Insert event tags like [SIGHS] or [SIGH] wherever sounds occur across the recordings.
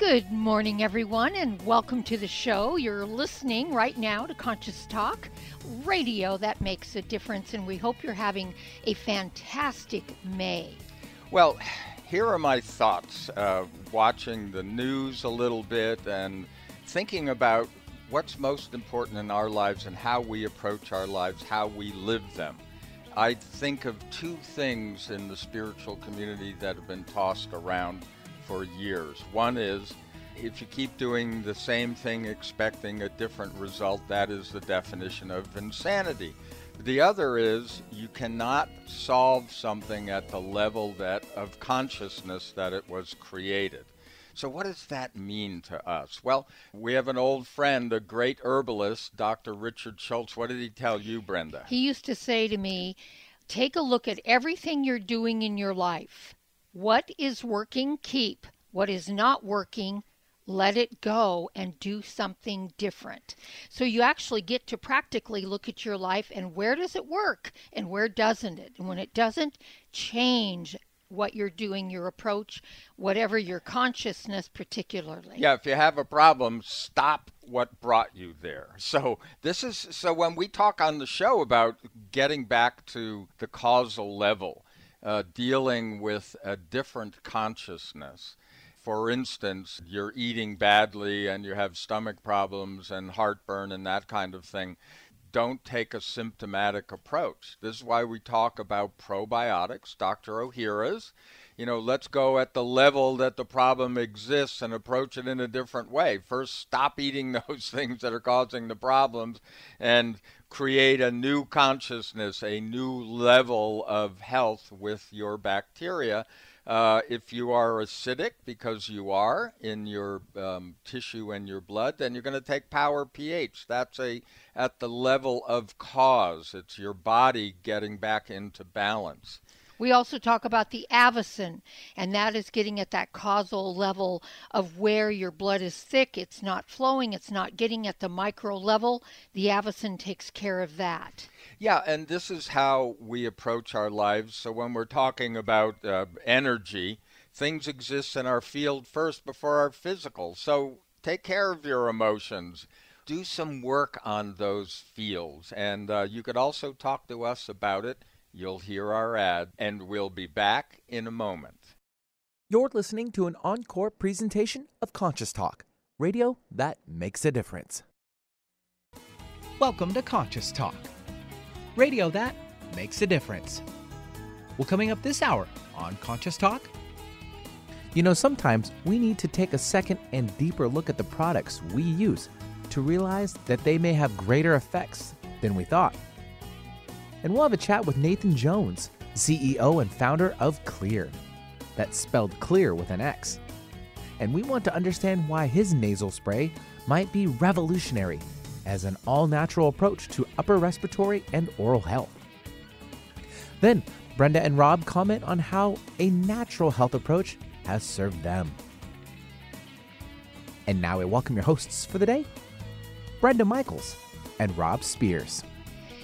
Good morning, everyone, and welcome to the show. You're listening right now to Conscious Talk, radio that makes a difference, and we hope you're having a fantastic May. Well, here are my thoughts uh, watching the news a little bit and thinking about what's most important in our lives and how we approach our lives, how we live them. I think of two things in the spiritual community that have been tossed around for years. One is if you keep doing the same thing expecting a different result, that is the definition of insanity. The other is you cannot solve something at the level that of consciousness that it was created. So what does that mean to us? Well, we have an old friend, a great herbalist, Dr. Richard Schulze. What did he tell you, Brenda? He used to say to me, "Take a look at everything you're doing in your life what is working, keep. What is not working, let it go and do something different. So you actually get to practically look at your life and where does it work and where doesn't it? And when it doesn't, change what you're doing, your approach, whatever your consciousness particularly. Yeah, if you have a problem, stop what brought you there. [LAUGHS] So this is so when we talk on the show about getting back to the causal level, uh, dealing with a different consciousness. For instance, you're eating badly and you have stomach problems and heartburn and that kind of thing. Don't take a symptomatic approach. This is why we talk about probiotics, Dr. Ohhira's. You know, let's go at the level that the problem exists and approach it in a different way. First, stop eating [LAUGHS] those things that are causing the problems and create a new consciousness, a new level of health with your bacteria. Uh, if you are acidic, because you are in your um, tissue and your blood, then you're going to take power pH. That's a at the level of cause. It's your body getting back into balance. We also talk about the avacin, and that is getting at that causal level of where your blood is thick, it's not flowing, it's not getting at the micro level. The avacin takes care of that. Yeah, and this is how we approach our lives. So when we're talking about uh, energy, things exist in our field first before our physical. So take care of your emotions. Do some work on those fields. And uh, you could also talk to us about it You'll hear our ad, and we'll be back in a moment. You're listening to an encore presentation of Conscious Talk, radio that makes a difference. Welcome to Conscious Talk, radio that makes a difference. Well, coming up this hour on Conscious Talk, you know, sometimes we need to take a second and deeper look at the products we use to realize that they may have greater effects than we thought and we'll have a chat with Nathan Jones, CEO and founder of Xlear. That's spelled clear with an X. And we want to understand why his nasal spray might be revolutionary as an all natural approach to upper respiratory and oral health. Then, Brenda and Rob comment on how a natural health approach has served them. And now I welcome your hosts for the day Brenda Michaels and Rob Spears.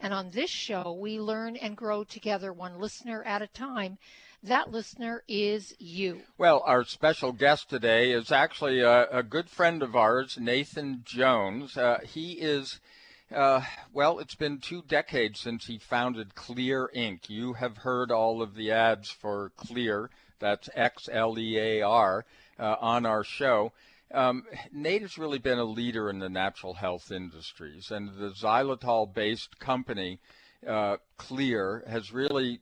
and on this show, we learn and grow together one listener at a time. That listener is you. Well, our special guest today is actually a, a good friend of ours, Nathan Jones. Uh, he is. Uh, well, it's been two decades since he founded Xlear Inc. You have heard all of the ads for Xlear, that's X L E A R, uh, on our show. Um, Nate has really been a leader in the natural health industries, and the xylitol based company, uh, Xlear, has really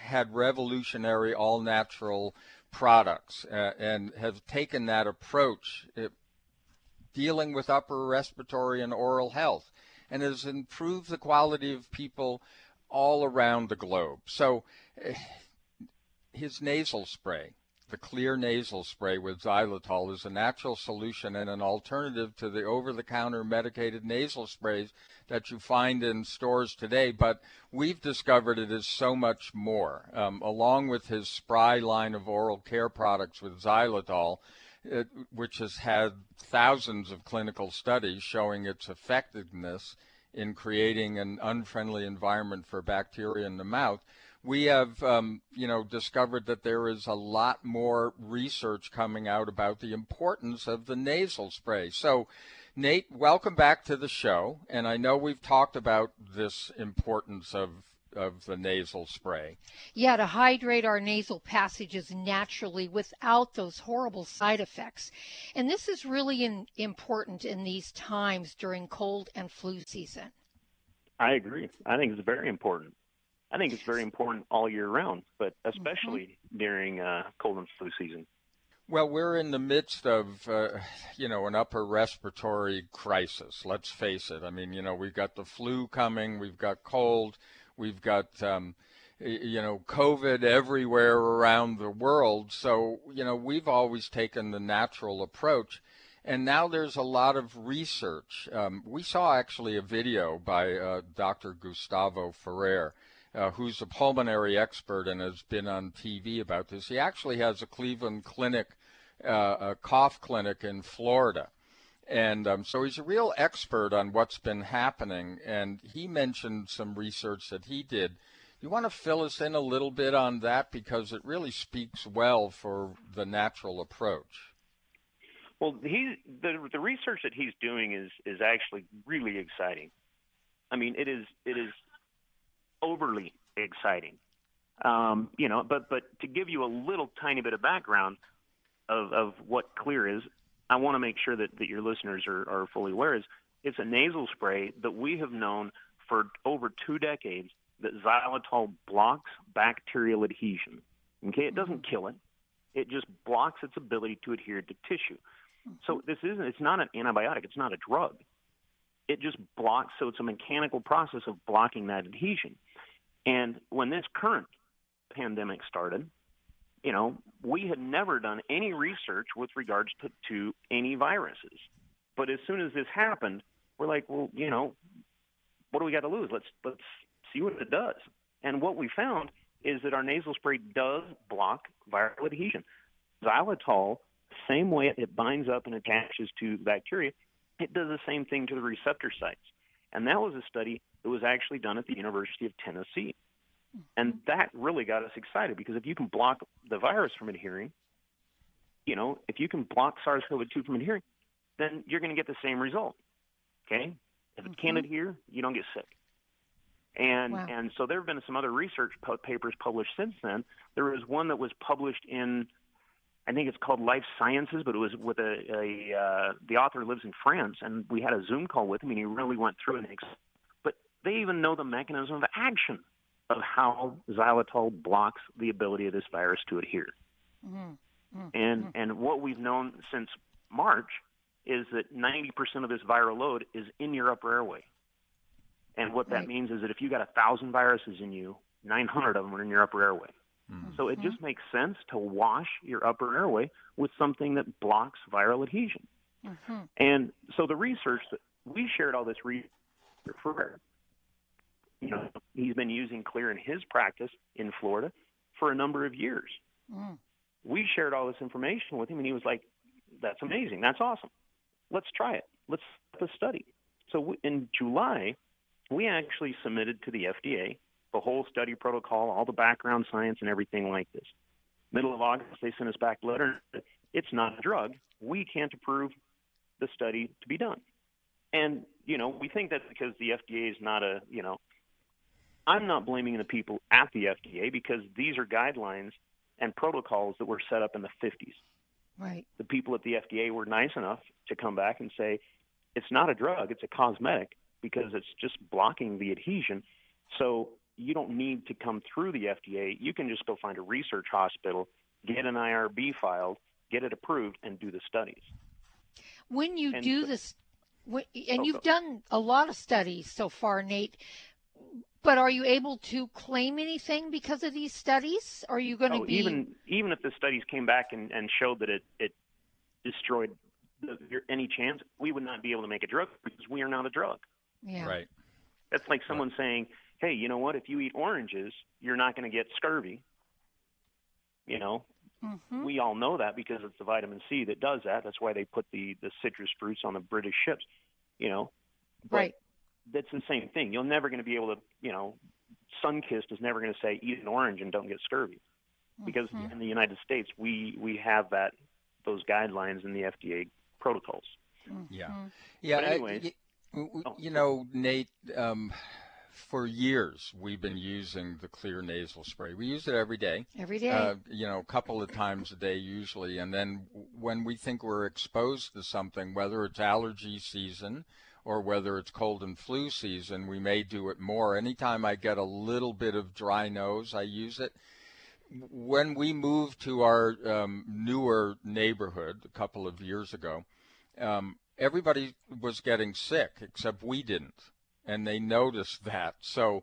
had revolutionary all natural products uh, and have taken that approach uh, dealing with upper respiratory and oral health and has improved the quality of people all around the globe. So uh, his nasal spray the Xlear nasal spray with xylitol is a natural solution and an alternative to the over-the-counter medicated nasal sprays that you find in stores today. But we've discovered it is so much more. Um, along with his Spry line of oral care products with xylitol, it, which has had thousands of clinical studies showing its effectiveness in creating an unfriendly environment for bacteria in the mouth we have, um, you know, discovered that there is a lot more research coming out about the importance of the nasal spray. So, Nate, welcome back to the show. And I know we've talked about this importance of of the nasal spray. Yeah, to hydrate our nasal passages naturally without those horrible side effects. And this is really in, important in these times during cold and flu season. I agree. I think it's very important. I think it's very important all year round, but especially mm-hmm. during uh, cold and flu season. Well, we're in the midst of, uh, you know, an upper respiratory crisis. Let's face it. I mean, you know, we've got the flu coming, we've got cold, we've got, um, you know, COVID everywhere around the world. So, you know, we've always taken the natural approach. And now there's a lot of research. Um, we saw actually a video by uh, Dr. Gustavo Ferrer uh, who's a pulmonary expert and has been on TV about this. He actually has a Cleveland Clinic, uh, a cough clinic in Florida. And um, so he's a real expert on what's been happening. And he mentioned some research that he did. You want to fill us in a little bit on that because it really speaks well for the natural approach. Well, he the the research that he's doing is is actually really exciting. I mean, it is it is overly exciting. Um, you know, but but to give you a little tiny bit of background of, of what Xlear is, I want to make sure that, that your listeners are, are fully aware is it's a nasal spray that we have known for over two decades that xylitol blocks bacterial adhesion. Okay, it doesn't kill it; it just blocks its ability to adhere to tissue. So this isn't it's not an antibiotic; it's not a drug. It just blocks. So it's a mechanical process of blocking that adhesion. And when this current pandemic started, you know, we had never done any research with regards to, to any viruses. But as soon as this happened, we're like, well, you know, what do we got to lose? Let's let's see what it does. And what we found is that our nasal spray does block viral adhesion. Xylitol, same way it binds up and attaches to bacteria, it does the same thing to the receptor sites. And that was a study that was actually done at the University of Tennessee. And that really got us excited because if you can block the virus from adhering, you know, if you can block SARS-CoV-2 from adhering, then you're going to get the same result. Okay? If it can't mm-hmm. adhere, you don't get sick. And wow. and so there have been some other research papers published since then. There was one that was published in, I think it's called Life Sciences, but it was with a, a uh, the author lives in France, and we had a Zoom call with him, and he really went through it. But they even know the mechanism of action of how xylitol blocks the ability of this virus to adhere. Mm-hmm. Mm-hmm. And and what we've known since March is that 90% of this viral load is in your upper airway. And what that right. means is that if you got a thousand viruses in you, 900 of them are in your upper airway. Mm-hmm. So it just makes sense to wash your upper airway with something that blocks viral adhesion. Mm-hmm. And so the research that we shared all this research for you know, he's been using Xlear in his practice in Florida for a number of years. Mm. We shared all this information with him, and he was like, "That's amazing. That's awesome. Let's try it. Let's the study." So in July, we actually submitted to the FDA the whole study protocol, all the background science, and everything like this. Middle of August, they sent us back a letter. It's not a drug. We can't approve the study to be done. And you know, we think that because the FDA is not a you know I'm not blaming the people at the FDA because these are guidelines and protocols that were set up in the 50s. Right. The people at the FDA were nice enough to come back and say it's not a drug, it's a cosmetic because it's just blocking the adhesion. So you don't need to come through the FDA. You can just go find a research hospital, get an IRB filed, get it approved, and do the studies. When you And do so- this, when, and Oh, you've go- done a lot of studies so far, Nate. But are you able to claim anything because of these studies? Are you going to Oh, be even even if the studies came back and, and showed that it it destroyed the, any chance, we would not be able to make a drug because we are not a drug. yeah. Right. That's like someone saying, "Hey, you know what? If you eat oranges, you're not going to get scurvy." You know, Mhm. we all know that because it's the vitamin C that does that. That's why they put the the citrus fruits on the British ships. You know, but Right. That's the same thing. You're never going to be able to. You know, Sunkist is never going to say eat an orange and don't get scurvy because Mhm. in the United States we we have that those guidelines in the FDA protocols. Yeah. Mhm. Yeah. But anyways- y- w- w- Oh. you know, Nate, um, for years we've been using the Xlear nasal spray. We use it every day. Every day. Uh, you know, a couple of times a day usually. And then when we think we're exposed to something, whether it's allergy season or whether it's cold and flu season, we may do it more. Anytime I get a little bit of dry nose, I use it. When we moved to our um, newer neighborhood a couple of years ago, um, everybody was getting sick except we didn't and they noticed that. So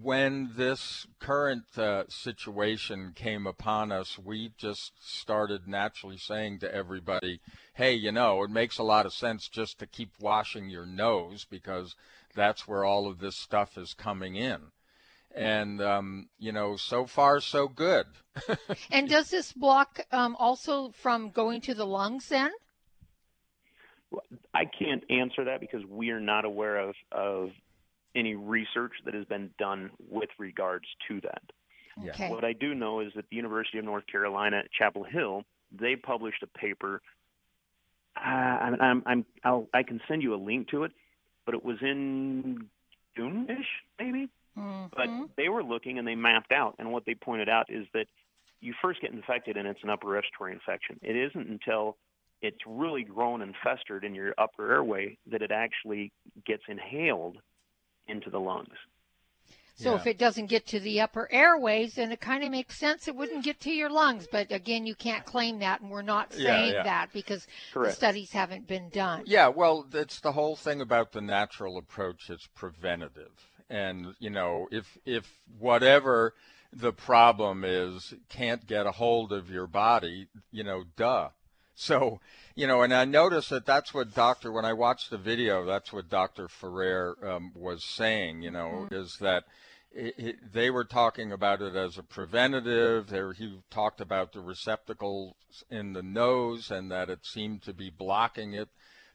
when this current uh, situation came upon us we just started naturally saying to everybody hey you know it makes a lot of sense just to keep washing your nose because that's where all of this stuff is coming in. And um, you know so far so good. [LAUGHS] And does this block um, also from going to the lungs then? I can't answer that because we are not aware of of any research that has been done with regards to that. Okay. What I do know is that the University of North Carolina at Chapel Hill they published a paper. Uh, I'm, I'm, I'm I'll, I can send you a link to it, but it was in June-ish maybe. But Mhm. they were looking and they mapped out, and what they pointed out is that you first get infected and it's an upper respiratory infection. It isn't until it's really grown and festered in your upper airway that it actually gets inhaled into the lungs. So Yeah. if it doesn't get to the upper airways, then it kind of makes sense it wouldn't get to your lungs. But again, you can't claim that, and we're not saying yeah. that because the studies haven't been done. Yeah, well, it's the whole thing about the natural approach. It's preventative, and you know, if if whatever the problem is can't get a hold of your body, you know, duh. So, you know, and I noticed that that's what Doctor. When I watched the video, that's what Doctor Ferrer um, was saying. You know, is that it, it, they were talking about it as a preventative. There, he talked about the receptacles in the nose and that it seemed to be blocking it,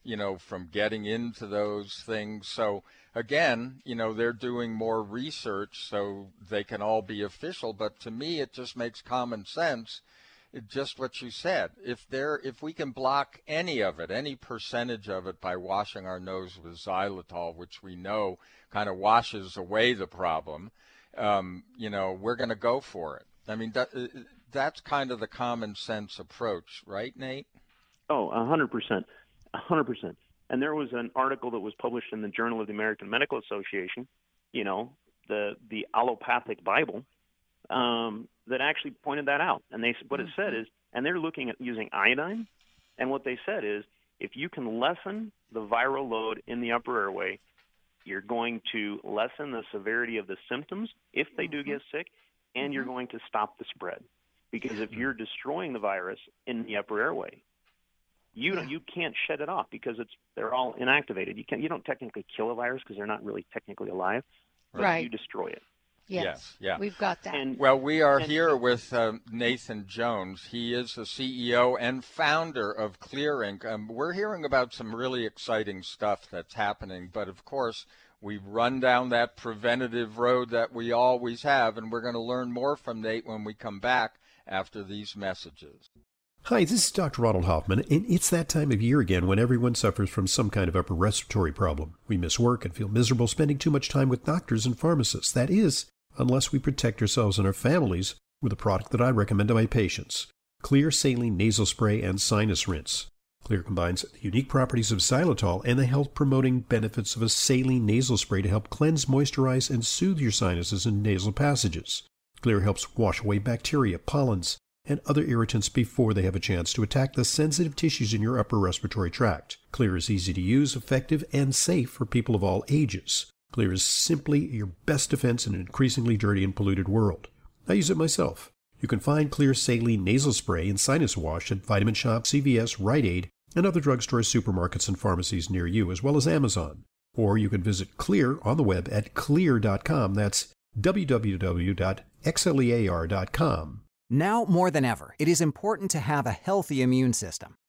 you know, from getting into those things. So again, you know, they're doing more research so they can all be official. But to me, it just makes common sense. Just what you said. If there, if we can block any of it, any percentage of it by washing our nose with xylitol, which we know kind of washes away the problem, um, you know, we're going to go for it. I mean, that, uh, that's kind of the common sense approach, right, Nate? Oh, a hundred percent, a hundred percent. And there was an article that was published in the Journal of the American Medical Association. You know, the the allopathic Bible um, that actually pointed that out. And they what it said mm-hmm. is, and they're looking at using iodine. And what they said is, if you can lessen the viral load in the upper airway, you're going to lessen the severity of the symptoms if they do mm-hmm. get sick, and you're mm-hmm. going to stop the spread. Because if you're destroying the virus in the upper airway, you don't, you can't shed it off because it's they're all inactivated. You can not you don't technically kill a virus because they're not really technically alive, but Right. you destroy it. Yes. Yes, yeah. We've got that. And Well, we are And- here with um, Nathan Jones. He is the CEO and founder of Xlear Inc. Um, we're hearing about some really exciting stuff that's happening, but of course, we've run down that preventative road that we always have, and we're going to learn more from Nate when we come back after these messages. Hi, this is Dr. Ronald Hoffman, and it's that time of year again when everyone suffers from some kind of upper respiratory problem. We miss work and feel miserable spending too much time with doctors and pharmacists. That is, unless we protect ourselves and our families with a product that I recommend to my patients Xlear Saline Nasal Spray and Sinus Rinse. Xlear combines the unique properties of xylitol and the health promoting benefits of a saline nasal spray to help cleanse, moisturize, and soothe your sinuses and nasal passages. Xlear helps wash away bacteria, pollens, and other irritants before they have a chance to attack the sensitive tissues in your upper respiratory tract. Xlear is easy to use, effective, and safe for people of all ages. Xlear is simply your best defense in an increasingly dirty and polluted world. I use it myself. You can find Xlear Saline Nasal Spray and Sinus Wash at Vitamin Shoppe, CVS, Rite Aid, and other drugstores, supermarkets, and pharmacies near you, as well as Amazon. Or you can visit Xlear on the web at xlear.com. That's www.xlear.com. Now more than ever, it is important to have a healthy immune system.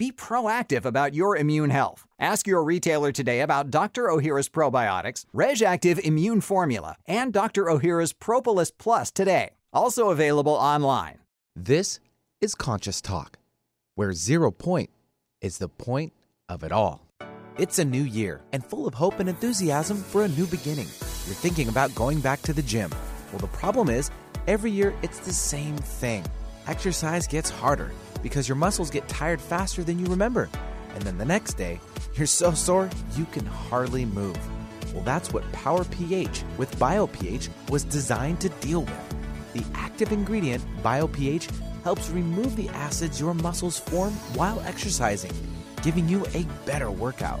Be proactive about your immune health. Ask your retailer today about Dr. Ohhira's probiotics, RegActive Immune Formula, and Dr. Ohhira's Propolis Plus today. Also available online. This is Conscious Talk, where zero point is the point of it all. It's a new year and full of hope and enthusiasm for a new beginning. You're thinking about going back to the gym. Well, the problem is, every year it's the same thing. Exercise gets harder because your muscles get tired faster than you remember. And then the next day, you're so sore you can hardly move. Well, that's what Power pH with BioPH was designed to deal with. The active ingredient, BioPH, helps remove the acids your muscles form while exercising, giving you a better workout.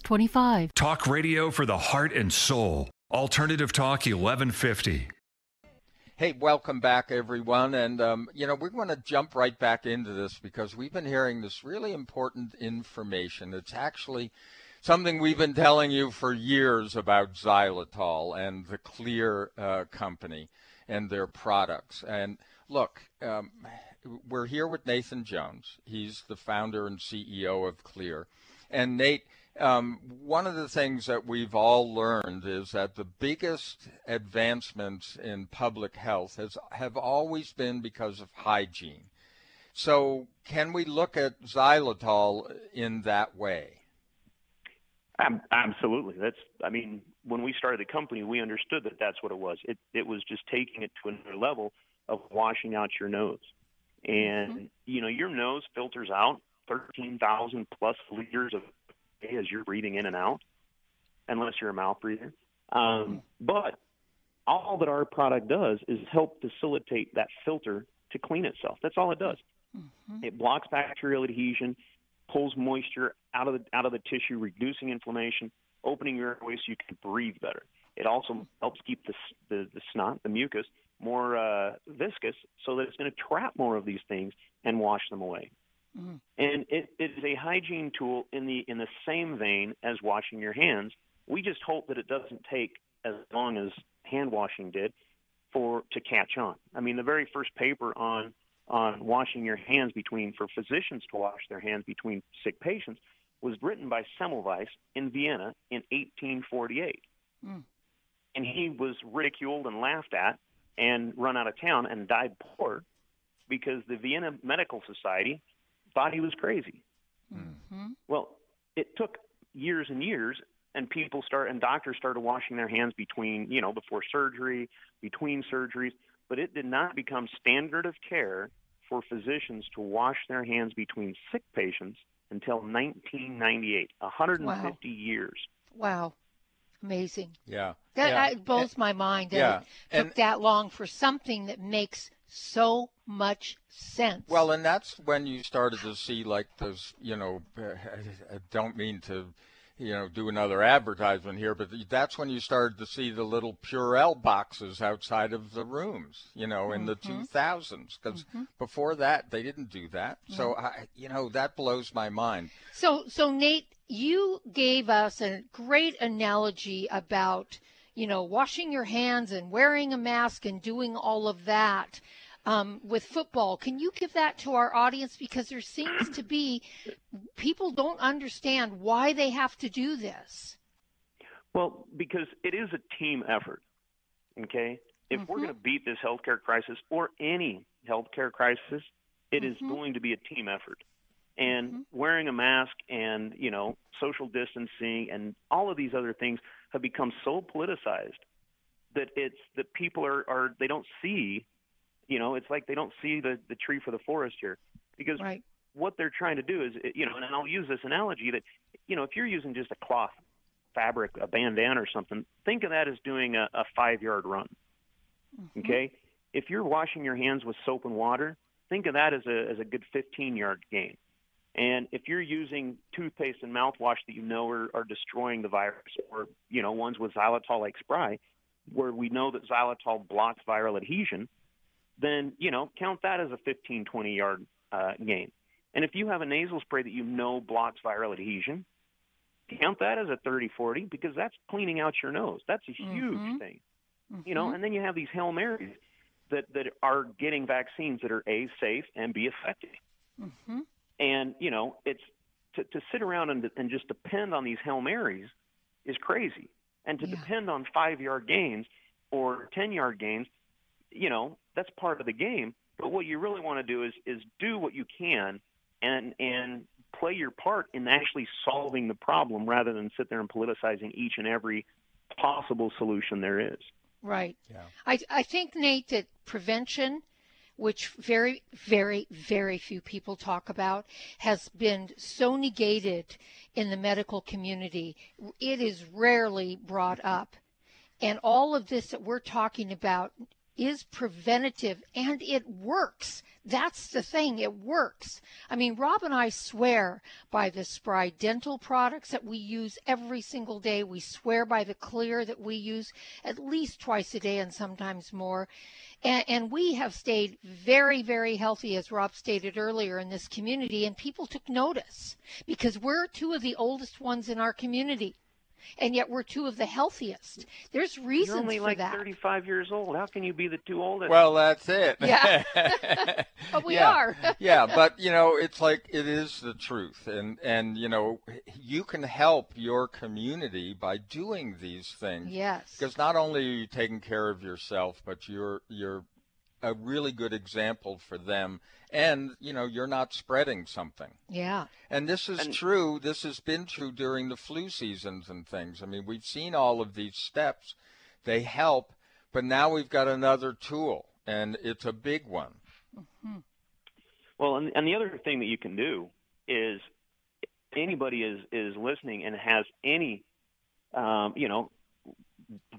25. Talk radio for the heart and soul. Alternative Talk 1150. Hey, welcome back, everyone. And, um, you know, we're going to jump right back into this because we've been hearing this really important information. It's actually something we've been telling you for years about xylitol and the Xlear uh, company and their products. And look, um, we're here with Nathan Jones. He's the founder and CEO of Xlear. And Nate, um, one of the things that we've all learned is that the biggest advancements in public health has have always been because of hygiene. So, can we look at xylitol in that way? Absolutely. That's. I mean, when we started the company, we understood that that's what it was. It it was just taking it to another level of washing out your nose, and mm-hmm. you know, your nose filters out 13,000 plus liters of as you're breathing in and out, unless you're a mouth breather. Um, but all that our product does is help facilitate that filter to clean itself. That's all it does. Mm-hmm. It blocks bacterial adhesion, pulls moisture out of the out of the tissue, reducing inflammation, opening your airway so you can breathe better. It also helps keep the the, the snot, the mucus, more uh, viscous, so that it's going to trap more of these things and wash them away. Mm-hmm. And it, it is a hygiene tool in the in the same vein as washing your hands. We just hope that it doesn't take as long as hand washing did for to catch on. I mean, the very first paper on on washing your hands between for physicians to wash their hands between sick patients was written by Semmelweis in Vienna in 1848. Mm. And he was ridiculed and laughed at and run out of town and died poor because the Vienna Medical Society thought he was crazy. Mm-hmm. Well, it took years and years and people start and doctors started washing their hands between, you know, before surgery, between surgeries, but it did not become standard of care for physicians to wash their hands between sick patients until 1998, 150 wow. years. Wow. Amazing. Yeah. That, yeah. that blows and, my mind that yeah. it took and, that long for something that makes so much sense. Well, and that's when you started to see like those, you know, [LAUGHS] I don't mean to you know, do another advertisement here, but that's when you started to see the little Purell boxes outside of the rooms, you know, in mm-hmm. the 2000s. Because mm-hmm. before that, they didn't do that. Mm-hmm. So, I, you know, that blows my mind. So, so Nate, you gave us a great analogy about, you know, washing your hands and wearing a mask and doing all of that um, with football. Can you give that to our audience? Because there seems to be people don't understand why they have to do this. Well, because it is a team effort. Okay? If mm-hmm. we're going to beat this healthcare crisis or any healthcare crisis, it mm-hmm. is going to be a team effort. And mm-hmm. wearing a mask and, you know, social distancing and all of these other things have become so politicized that it's that people are, are they don't see you know, it's like they don't see the the tree for the forest here because right. what they're trying to do is, you know, and I'll use this analogy that, you know, if you're using just a cloth fabric, a bandana or something, think of that as doing a, a five yard run. Mm-hmm. Okay, if you're washing your hands with soap and water, think of that as a as a good 15 yard gain. And if you're using toothpaste and mouthwash that you know are, are destroying the virus, or you know ones with xylitol like spray, where we know that xylitol blocks viral adhesion, then you know count that as a 15, 20 yard uh, gain. And if you have a nasal spray that you know blocks viral adhesion, count that as a 30, 40 because that's cleaning out your nose. That's a huge mm-hmm. thing. Mm-hmm. You know, mm-hmm. and then you have these hail marys that that are getting vaccines that are a safe and b effective. Mm-hmm. And you know, it's to, to sit around and, and just depend on these hail marys is crazy. And to yeah. depend on five yard gains or ten yard gains, you know, that's part of the game. But what you really want to do is is do what you can and and play your part in actually solving the problem rather than sit there and politicizing each and every possible solution there is. Right. Yeah. I I think Nate that prevention which very, very, very few people talk about, has been so negated in the medical community. It is rarely brought up. And all of this that we're talking about is preventative and it works. That's the thing, it works. I mean, Rob and I swear by the Spry dental products that we use every single day. We swear by the Xlear that we use at least twice a day and sometimes more. And, and, we have stayed very, very healthy, as Rob stated earlier, in this community, and people took notice because we're two of the oldest ones in our community and yet we're two of the healthiest. There's reasons You're only for like that. 35 years old. How can you be the two oldest? Well, that's it. Yeah, [LAUGHS] but we yeah. are. [LAUGHS] yeah, but you know, it's like it is the truth, and and you know, you can help your community by doing these things. Yes. Because not only are you taking care of yourself, but you're you're a really good example for them. And you know you're not spreading something. Yeah. And this is and, true this has been true during the flu seasons and things. I mean we've seen all of these steps. They help but now we've got another tool and it's a big one. Mm-hmm. well and, and the other thing that you can do is anybody is is listening and has any um, you know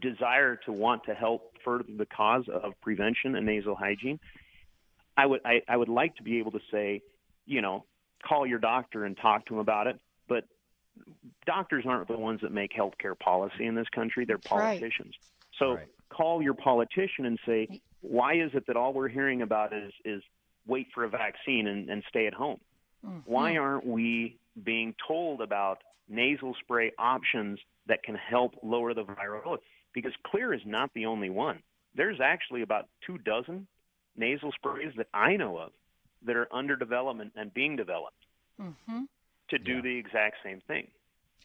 desire to want to help further the cause of prevention and nasal hygiene, I would I, I would like to be able to say, you know, call your doctor and talk to him about it, but doctors aren't the ones that make healthcare policy in this country. They're politicians. Right. So right. call your politician and say, why is it that all we're hearing about is is wait for a vaccine and, and stay at home? Mm-hmm. Why aren't we being told about nasal spray options that can help lower the viral load? Because Xlear is not the only one. There's actually about two dozen nasal sprays that I know of that are under development and being developed mm-hmm. to do yeah. the exact same thing.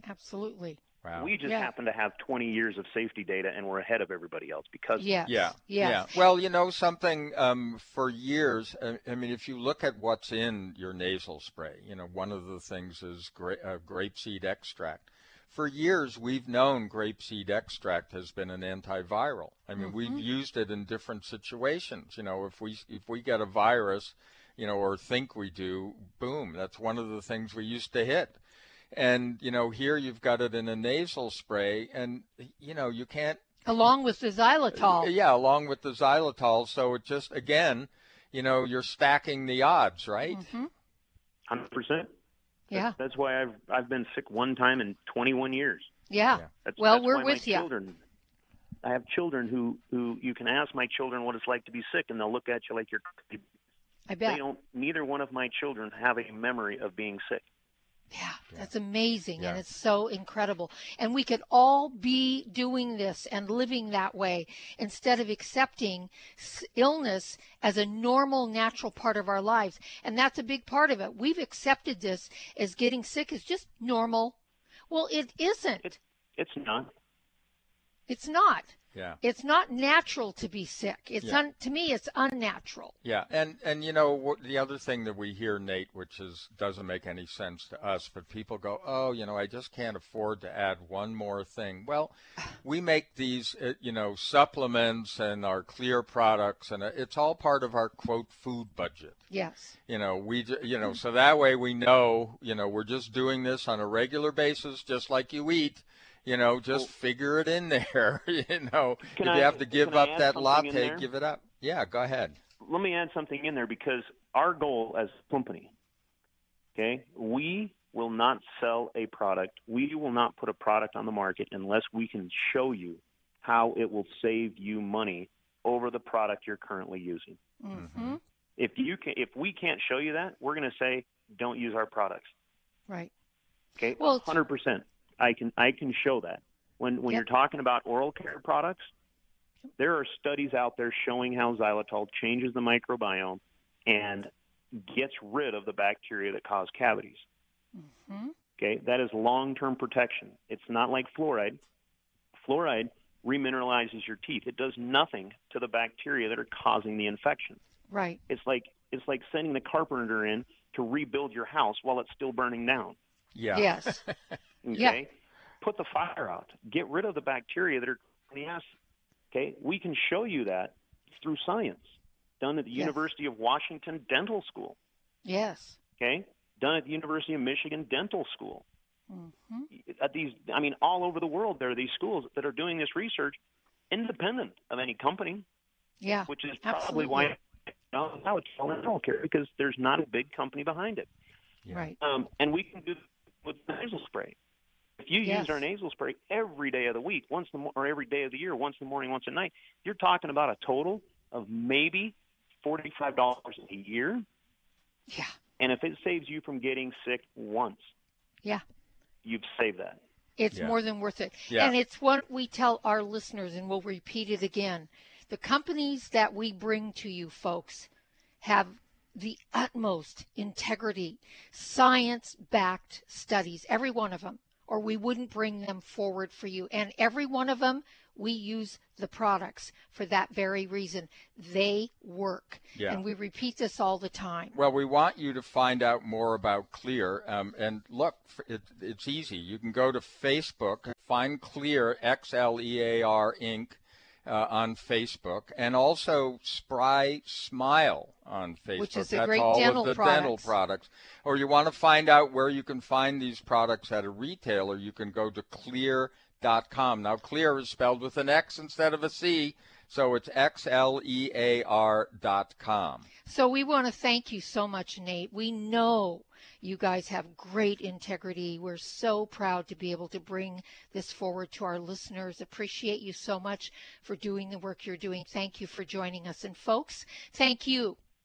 Absolutely. Wow. We just yeah. happen to have 20 years of safety data, and we're ahead of everybody else because. Yes. Yeah. Yes. Yeah. Well, you know something. Um, for years, uh, I mean, if you look at what's in your nasal spray, you know, one of the things is gra- uh, grapeseed extract. For years, we've known grapeseed extract has been an antiviral. I mean, mm-hmm. we've used it in different situations. You know, if we if we get a virus, you know, or think we do, boom, that's one of the things we used to hit and you know here you've got it in a nasal spray and you know you can't [LAUGHS] along with the xylitol yeah along with the xylitol so it just again you know you're stacking the odds right mm-hmm. 100% yeah that's, that's, why i've i've been sick one time in 21 years yeah, yeah. That's, well that's we're with you children, i have children who who you can ask my children what it's like to be sick and they'll look at you like you're I bet. They don't. Neither one of my children have a memory of being sick. Yeah, that's amazing yeah. and it's so incredible. And we could all be doing this and living that way instead of accepting illness as a normal, natural part of our lives. And that's a big part of it. We've accepted this as getting sick is just normal. Well, it isn't. It's, it's not. It's not. Yeah. It's not natural to be sick. It's yeah. un, to me it's unnatural. Yeah. And and you know the other thing that we hear Nate which is doesn't make any sense to us but people go, "Oh, you know, I just can't afford to add one more thing." Well, [SIGHS] we make these uh, you know supplements and our Xlear products and uh, it's all part of our quote food budget. Yes. You know, we you know, so that way we know, you know, we're just doing this on a regular basis just like you eat you know, just well, figure it in [LAUGHS] there. you know, if I, you have to give up that latte, give it up. Yeah, go ahead. Let me add something in there because our goal as a company, okay, we will not sell a product. We will not put a product on the market unless we can show you how it will save you money over the product you're currently using. Mm-hmm. If you can, if we can't show you that, we're going to say don't use our products. Right. Okay. Well, hundred percent. I can I can show that. When when yep. you're talking about oral care products, there are studies out there showing how xylitol changes the microbiome and gets rid of the bacteria that cause cavities. Mm-hmm. Okay, that is long-term protection. It's not like fluoride. Fluoride remineralizes your teeth. It does nothing to the bacteria that are causing the infection. Right. It's like it's like sending the carpenter in to rebuild your house while it's still burning down. Yeah. Yes. [LAUGHS] Okay? Yeah. Put the fire out. Get rid of the bacteria that are in the acid. Okay? We can show you that through science. Done at the yes. University of Washington Dental School. Yes. Okay? Done at the University of Michigan Dental School. Mm-hmm. At these, I mean, all over the world, there are these schools that are doing this research independent of any company. Yeah. Which is absolutely. probably why now it's all dental care because there's not a big company behind it. Yeah. Right. Um, and we can do with nasal spray. If you yes. use our nasal spray every day of the week, once the or every day of the year, once in the morning, once at night, you're talking about a total of maybe forty-five dollars a year. Yeah. And if it saves you from getting sick once, yeah, you've saved that. It's yeah. more than worth it. Yeah. And it's what we tell our listeners, and we'll repeat it again. The companies that we bring to you, folks, have the utmost integrity, science backed studies, every one of them, or we wouldn't bring them forward for you. And every one of them, we use the products for that very reason. They work. Yeah. And we repeat this all the time. Well, we want you to find out more about Xlear. Um, and look, it, it's easy. You can go to Facebook, find Xlear, X L E A R Inc uh, on Facebook, and also Spry Smile on Facebook. Which is a That's great all dental of the products. dental products. Or you want to find out where you can find these products at a retailer, you can go to clear.com. Now, clear is spelled with an X instead of a C. So it's xlear.com. So we want to thank you so much, Nate. We know you guys have great integrity. We're so proud to be able to bring this forward to our listeners. Appreciate you so much for doing the work you're doing. Thank you for joining us. And folks, thank you.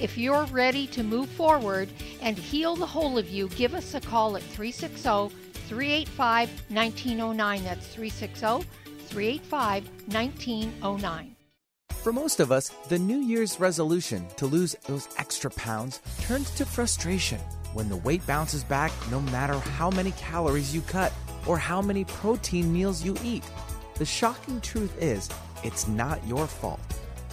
If you're ready to move forward and heal the whole of you, give us a call at 360 385 1909. That's 360 385 1909. For most of us, the New Year's resolution to lose those extra pounds turns to frustration when the weight bounces back no matter how many calories you cut or how many protein meals you eat. The shocking truth is, it's not your fault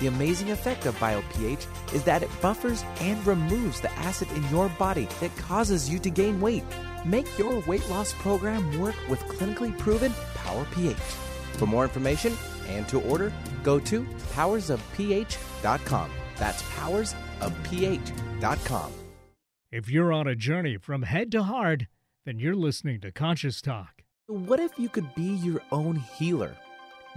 The amazing effect of BioPH is that it buffers and removes the acid in your body that causes you to gain weight. Make your weight loss program work with clinically proven Power pH. For more information and to order, go to powersofph.com. That's powersofph.com. If you're on a journey from head to heart, then you're listening to Conscious Talk. What if you could be your own healer?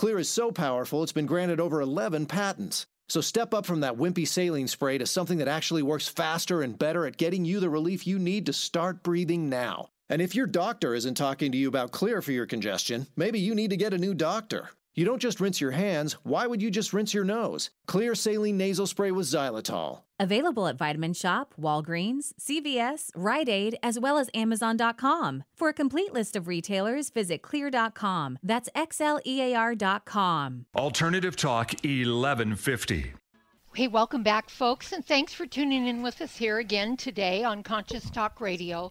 Xlear is so powerful, it's been granted over 11 patents. So step up from that wimpy saline spray to something that actually works faster and better at getting you the relief you need to start breathing now. And if your doctor isn't talking to you about Xlear for your congestion, maybe you need to get a new doctor. You don't just rinse your hands, why would you just rinse your nose? Xlear Saline Nasal Spray with xylitol. Available at Vitamin Shoppe, Walgreens, CVS, Rite Aid, as well as Amazon.com. For a complete list of retailers, visit xlear.com. That's XLEAR.com. Alternative Talk 1150. Hey, welcome back, folks, and thanks for tuning in with us here again today on Conscious Talk Radio.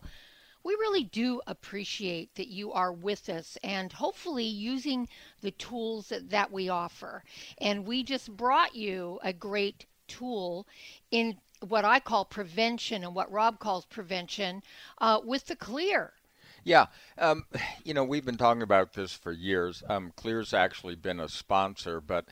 We really do appreciate that you are with us and hopefully using the tools that, that we offer. And we just brought you a great tool in what I call prevention and what Rob calls prevention uh, with the Xlear. Yeah, um, you know we've been talking about this for years. Um, Xlear's actually been a sponsor, but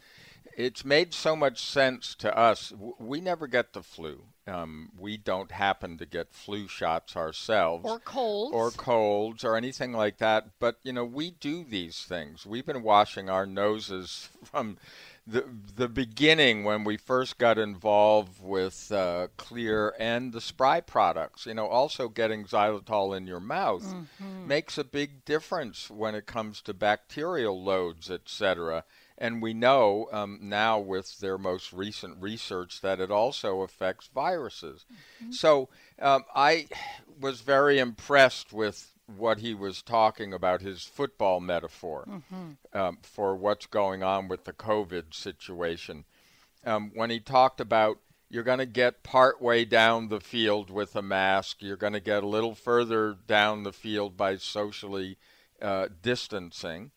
it's made so much sense to us. We never get the flu. Um, we don't happen to get flu shots ourselves, or colds, or colds, or anything like that. But you know, we do these things. We've been washing our noses [LAUGHS] from the the beginning when we first got involved with uh, Xlear and the spry products. You know, also getting xylitol in your mouth mm-hmm. makes a big difference when it comes to bacterial loads, etc. And we know um, now with their most recent research that it also affects viruses. Mm-hmm. So um, I was very impressed with what he was talking about, his football metaphor mm-hmm. um, for what's going on with the COVID situation. Um, when he talked about you're going to get part way down the field with a mask, you're going to get a little further down the field by socially uh, distancing,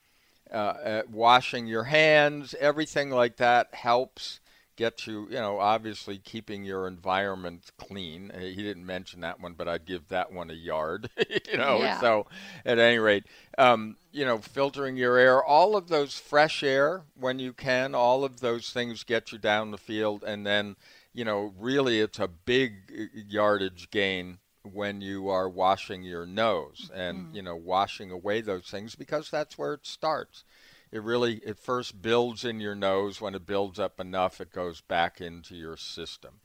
uh, washing your hands, everything like that helps get you, you know, obviously keeping your environment clean. Uh, he didn't mention that one, but I'd give that one a yard, [LAUGHS] you know. Yeah. So, at any rate, um, you know, filtering your air, all of those fresh air when you can, all of those things get you down the field, and then, you know, really it's a big uh, yardage gain when you are washing your nose and mm-hmm. you know washing away those things because that's where it starts. It really it first builds in your nose. When it builds up enough it goes back into your system.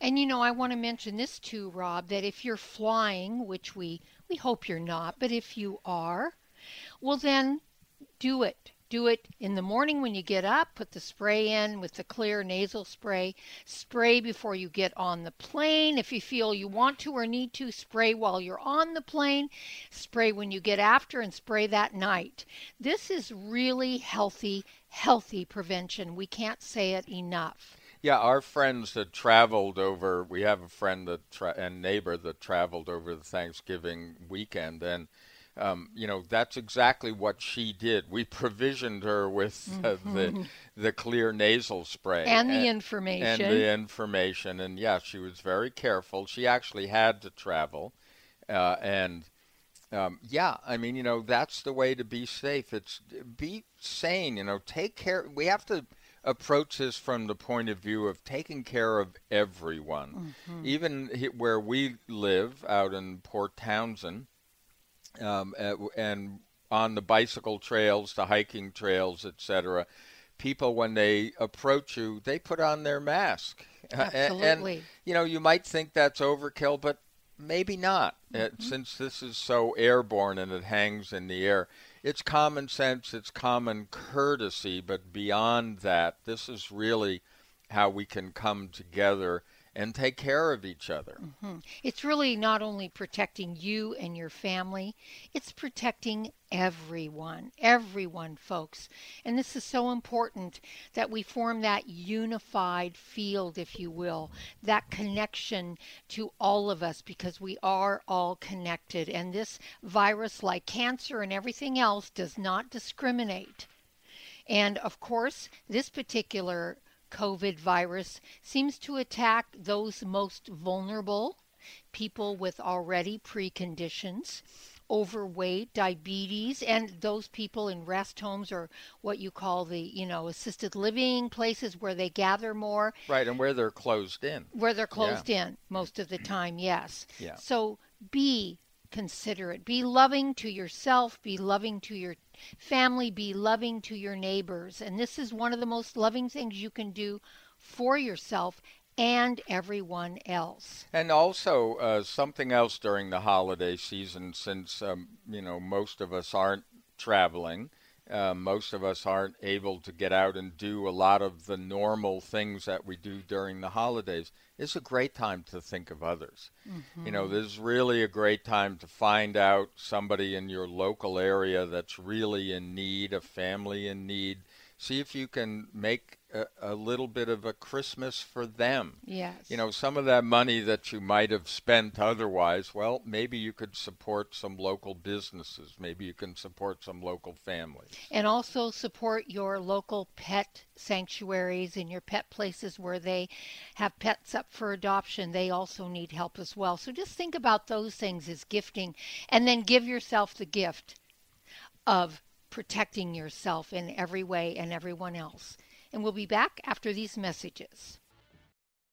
And you know i want to mention this too rob that if you're flying which we we hope you're not but if you are well then do it do it in the morning when you get up, put the spray in with the Xlear nasal spray. Spray before you get on the plane. If you feel you want to or need to, spray while you're on the plane. Spray when you get after and spray that night. This is really healthy, healthy prevention. We can't say it enough. Yeah, our friends that traveled over, we have a friend that tra- and neighbor that traveled over the Thanksgiving weekend and um, you know, that's exactly what she did. We provisioned her with uh, mm-hmm. the the Xlear nasal spray and the information and the information. And yeah, she was very careful. She actually had to travel, uh, and um, yeah, I mean, you know, that's the way to be safe. It's be sane. You know, take care. We have to approach this from the point of view of taking care of everyone, mm-hmm. even where we live out in Port Townsend um, and on the bicycle trails, the hiking trails, etc. People, when they approach you, they put on their mask. [LAUGHS] Absolutely. and, and, you know, you might think that's overkill, but maybe not, uh, mm-hmm. since this is so airborne and it hangs in the air. It's common sense, it's common courtesy, but beyond that, this is really how we can come together and take care of each other. Mm-hmm. It's really not only protecting you and your family, it's protecting everyone, everyone, folks. And this is so important that we form that unified field, if you will, that connection to all of us because we are all connected. And this virus, like cancer and everything else, does not discriminate. And of course, this particular COVID virus seems to attack those most vulnerable, people with already preconditions, overweight, diabetes, and those people in rest homes or what you call the, you know, assisted living places where they gather more. Right, and where they're closed in. Where they're closed yeah. in most of the time, yes. Yeah. So be considerate. Be loving to yourself, be loving to your family, be loving to your neighbors. And this is one of the most loving things you can do for yourself and everyone else. And also, uh, something else during the holiday season, since, um, you know, most of us aren't traveling. Uh, most of us aren't able to get out and do a lot of the normal things that we do during the holidays. It's a great time to think of others. Mm-hmm. You know, this is really a great time to find out somebody in your local area that's really in need, a family in need. see if you can make a, a, little bit of a Christmas for them. Yes. You know, some of that money that you might have spent otherwise, well, maybe you could support some local businesses. Maybe you can support some local families. And also support your local pet sanctuaries and your pet places where they have pets up for adoption. They also need help as well. So just think about those things as gifting and then give yourself the gift of protecting yourself in every way and everyone else. And we'll be back after these messages.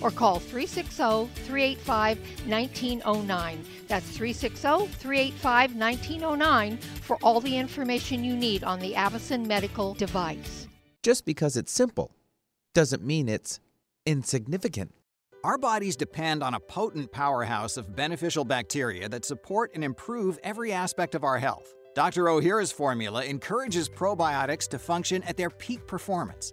or call 360 385 1909. That's 360 385 1909 for all the information you need on the Avacen medical device. Just because it's simple doesn't mean it's insignificant. Our bodies depend on a potent powerhouse of beneficial bacteria that support and improve every aspect of our health. Dr. Ohhira's formula encourages probiotics to function at their peak performance.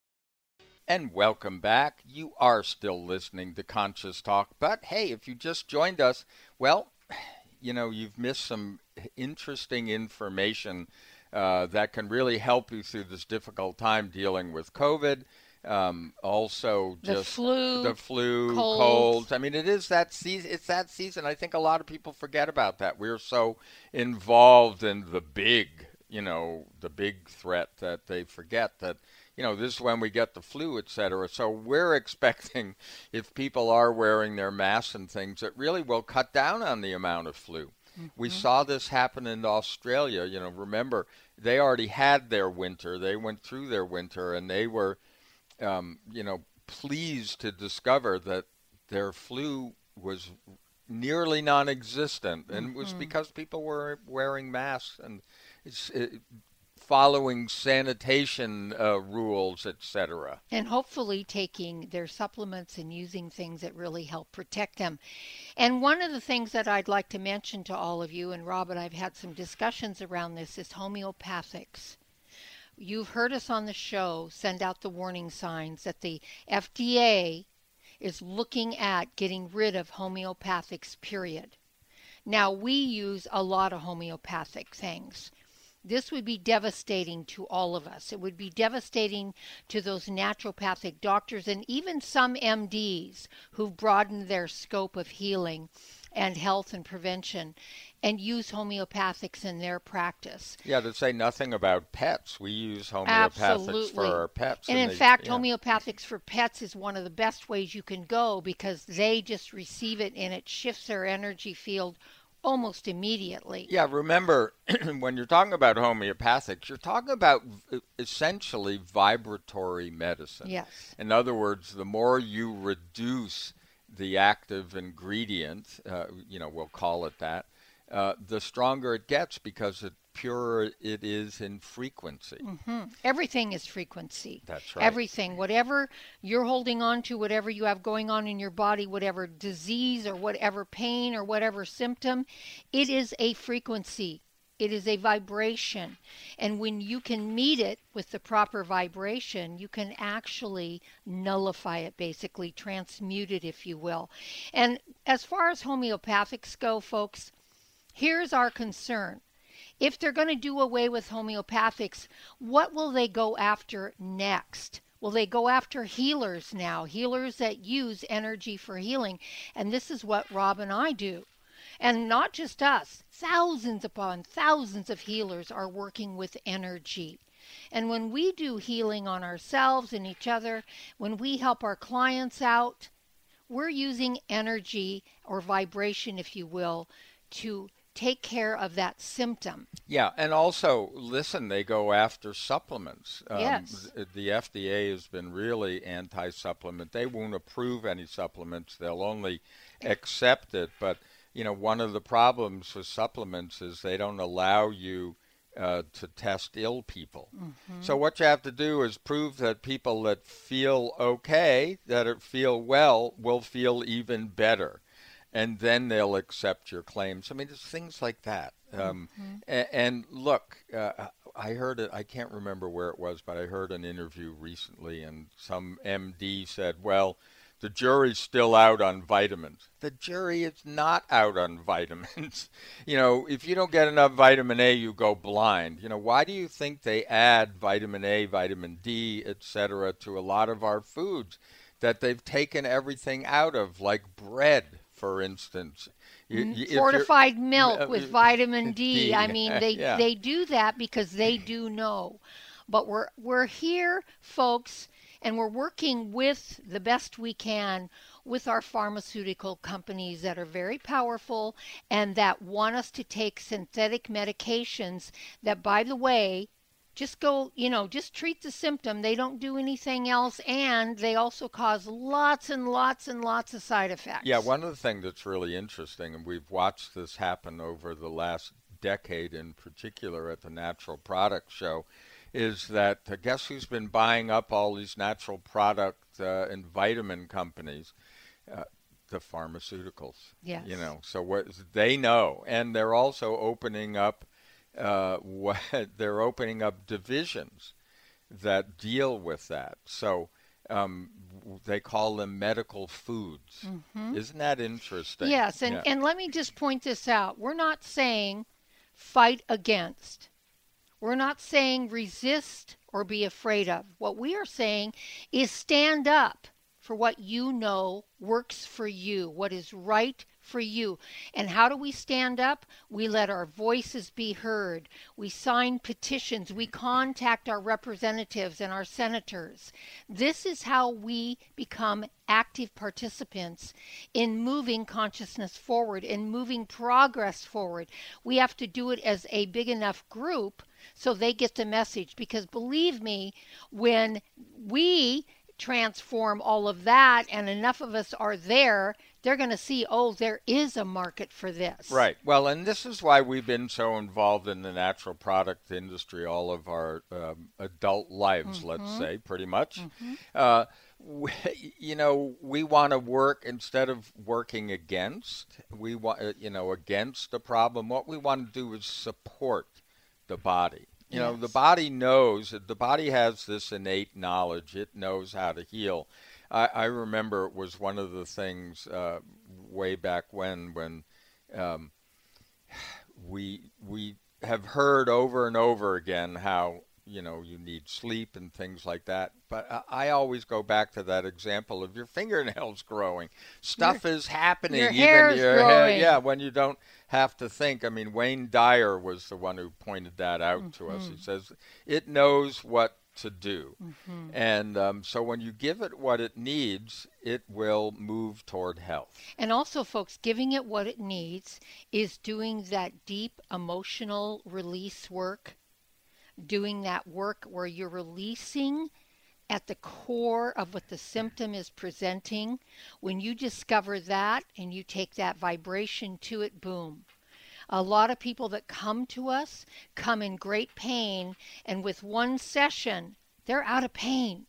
And welcome back. You are still listening to Conscious Talk, but hey, if you just joined us, well, [SIGHS] you know, you've missed some interesting information uh, that can really help you through this difficult time dealing with COVID. Um, also, the just flu, the flu, colds. colds. I mean, it is that season. It's that season. I think a lot of people forget about that. We're so involved in the big, you know, the big threat that they forget that you know, this is when we get the flu, et cetera. So we're [LAUGHS] expecting, if people are wearing their masks and things, it really will cut down on the amount of flu. Mm-hmm. We saw this happen in Australia. You know, remember, they already had their winter. They went through their winter, and they were, um, you know, pleased to discover that their flu was nearly non-existent, and mm-hmm. it was mm-hmm. because people were wearing masks and it, following sanitation uh, rules, etc. And hopefully taking their supplements and using things that really help protect them. And one of the things that I'd like to mention to all of you, and Robin, I've had some discussions around this, is homeopathics. You've heard us on the show send out the warning signs that the FDA is looking at getting rid of homeopathics, period. Now, we use a lot of homeopathic things. This would be devastating to all of us. It would be devastating to those naturopathic doctors and even some MDs who've broadened their scope of healing and health and prevention and use homeopathics in their practice. Yeah, to say nothing about pets. We use homeopathics Absolutely. for our pets. And, and in they, fact, yeah. homeopathics for pets is one of the best ways you can go because they just receive it and it shifts their energy field almost immediately. Yeah, remember [CLEARS THROAT] when you're talking about homeopathics, you're talking about essentially vibratory medicine. Yes. In other words, the more you reduce the active ingredient, uh, you know, we'll call it that, uh, the stronger it gets because it purer it is in frequency. Mm-hmm. Everything is frequency. That's right. Everything, whatever you're holding on to, whatever you have going on in your body, whatever disease or whatever pain or whatever symptom, it is a frequency. It is a vibration. And when you can meet it with the proper vibration, you can actually nullify it, basically, transmute it, if you will. And as far as homeopathics go, folks, here's our concern. If they're going to do away with homeopathics, what will they go after next? Will they go after healers now? Healers that use energy for healing. And this is what Rob and I do. And not just us, thousands upon thousands of healers are working with energy. And when we do healing on ourselves and each other, when we help our clients out, we're using energy or vibration, if you will, to take care of that symptom. Yeah, and also, listen, they go after supplements. Um, yes. The FDA has been really anti supplement. They won't approve any supplements, they'll only accept it. But you know, one of the problems with supplements is they don't allow you uh, to test ill people. Mm-hmm. So what you have to do is prove that people that feel okay, that feel well, will feel even better, and then they'll accept your claims. I mean, it's things like that. Um, mm-hmm. and, and, look, uh, I heard it. I can't remember where it was, but I heard an interview recently, and some MD said, "Well." the jury's still out on vitamins. The jury is not out on [LAUGHS] vitamins. you know, if you don't get enough vitamin A, you go blind. You know, why do you think they add vitamin A, vitamin D, etc. to a lot of our foods that they've taken everything out of, like bread, for instance? You, mm-hmm. Fortified milk uh, with [LAUGHS] vitamin D. D. I mean, they yeah. they do that because they do know. But we're we're here, folks and we're working with the best we can with our pharmaceutical companies that are very powerful and that want us to take synthetic medications that, by the way, just go, you know, just treat the symptom. They don't do anything else, and they also cause lots and lots and lots of side effects. Yeah, one of the things that's really interesting, and we've watched this happen over the last decade in particular at the Natural Product Show, is that uh, guess who's been buying up all these natural product uh, and vitamin companies? Uh, the pharmaceuticals. Yes. You know, so what they know, and they're also opening up. Uh, [LAUGHS] what they're opening up divisions that deal with that. So um, they call them medical foods. Mm-hmm. Isn't that interesting? Yes, and, yeah. and let me just point this out. We're not saying fight against. We're not saying resist or be afraid of. What we are saying is stand up for what you know works for you, what is right for you. And how do we stand up? We let our voices be heard. We sign petitions. We contact our representatives and our senators. This is how we become active participants in moving consciousness forward, in moving progress forward. We have to do it as a big enough group so they get the message. Because believe me, when we transform all of that and enough of us are there, they're going to see, oh, there is a market for this. Right. Well, and this is why we've been so involved in the natural product industry all of our um, adult lives, mm-hmm. let's say, pretty much. Mm-hmm. Uh, we, [LAUGHS] you know, we want to work instead of working against. We want, uh, you know, against the problem. What we want to do is support the body. You yes. know, the body knows the body has this innate knowledge. It knows how to heal. I, I remember it was one of the things uh, way back when when um, we we have heard over and over again how you know you need sleep and things like that but I always go back to that example of your fingernails [LAUGHS] growing stuff your, is happening your even your growing. hair yeah when you don't have to think i mean wayne dyer was the one who pointed that out mm-hmm. to us he mm-hmm. says it knows what to do mm-hmm. and um, so when you give it what it needs it will move toward health and also folks giving it what it needs is doing that deep emotional release work doing that work where you're releasing at the core of what the symptom is presenting, when you discover that and you take that vibration to it, boom. A lot of people that come to us come in great pain, and with one session, they're out of pain.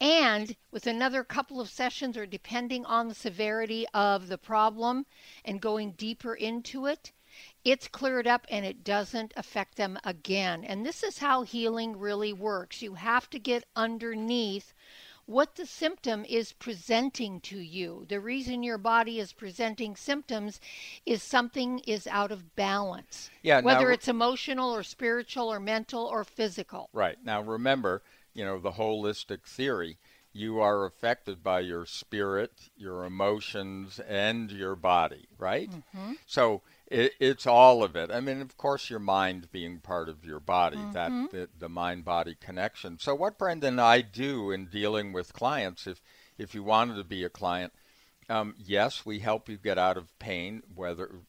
And with another couple of sessions, or depending on the severity of the problem and going deeper into it, it's cleared up and it doesn't affect them again. And this is how healing really works. You have to get underneath what the symptom is presenting to you. The reason your body is presenting symptoms is something is out of balance. Yeah, whether now- it's emotional or spiritual or mental or physical. Right. Now remember, you know, the holistic theory, you are affected by your spirit, your emotions, and your body, right? Mhm. So it, it's all of it. I mean, of course, your mind being part of your body, Mhm. that the, the mind-body connection. So what Brenda and I do in dealing with clients, if if you wanted to be a client, um, yes, we help you get out of pain, whether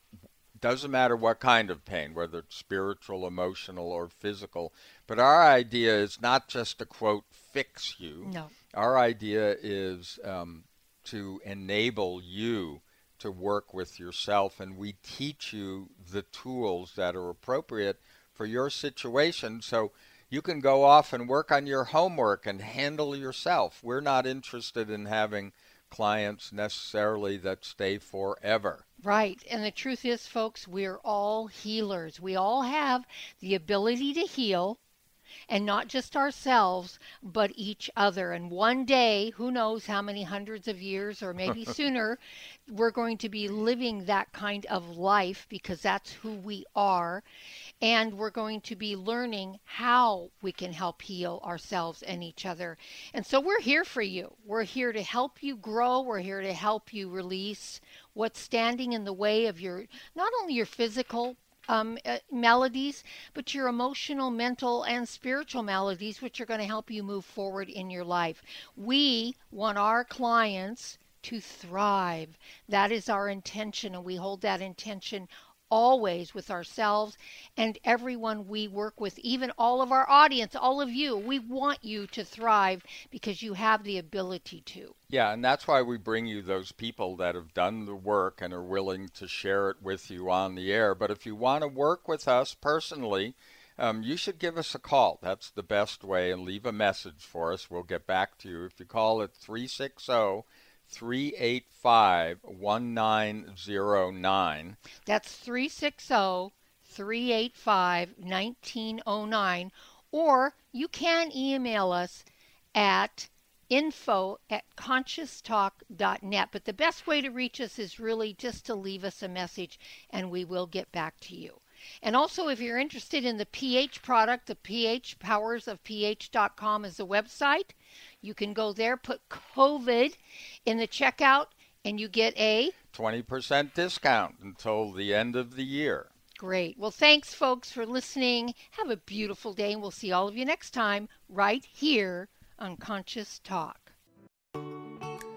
doesn't matter what kind of pain, whether it's spiritual, emotional, or physical. But our idea is not just to quote fix you. No. Our idea is um, to enable you to work with yourself, and we teach you the tools that are appropriate for your situation so you can go off and work on your homework and handle yourself. We're not interested in having clients necessarily that stay forever. Right. And the truth is, folks, we're all healers. We all have the ability to heal. And not just ourselves, but each other. And one day, who knows how many hundreds of years or maybe [LAUGHS] sooner, we're going to be living that kind of life because that's who we are. And we're going to be learning how we can help heal ourselves and each other. And so we're here for you. We're here to help you grow. We're here to help you release what's standing in the way of your, not only your physical um, uh, melodies, but your emotional, mental, and spiritual melodies, which are going to help you move forward in your life. We want our clients to thrive. That is our intention, and we hold that intention always with ourselves and everyone we work with, even all of our audience, all of you. We want you to thrive because you have the ability to. Yeah, and that's why we bring you those people that have done the work and are willing to share it with you on the air. But if you want to work with us personally, um, you should give us a call. That's the best way, and leave a message for us. We'll get back to you. If you call at 360 385 1909. That's 360 385 1909. Or you can email us at info at conscioustalk.net. But the best way to reach us is really just to leave us a message and we will get back to you. And also, if you're interested in the pH product, the pH powers of pH.com is the website. You can go there, put COVID in the checkout, and you get a 20% discount until the end of the year. Great. Well, thanks, folks, for listening. Have a beautiful day, and we'll see all of you next time right here on Conscious Talk.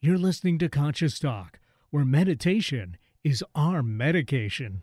You're listening to Conscious Talk, where meditation is our medication.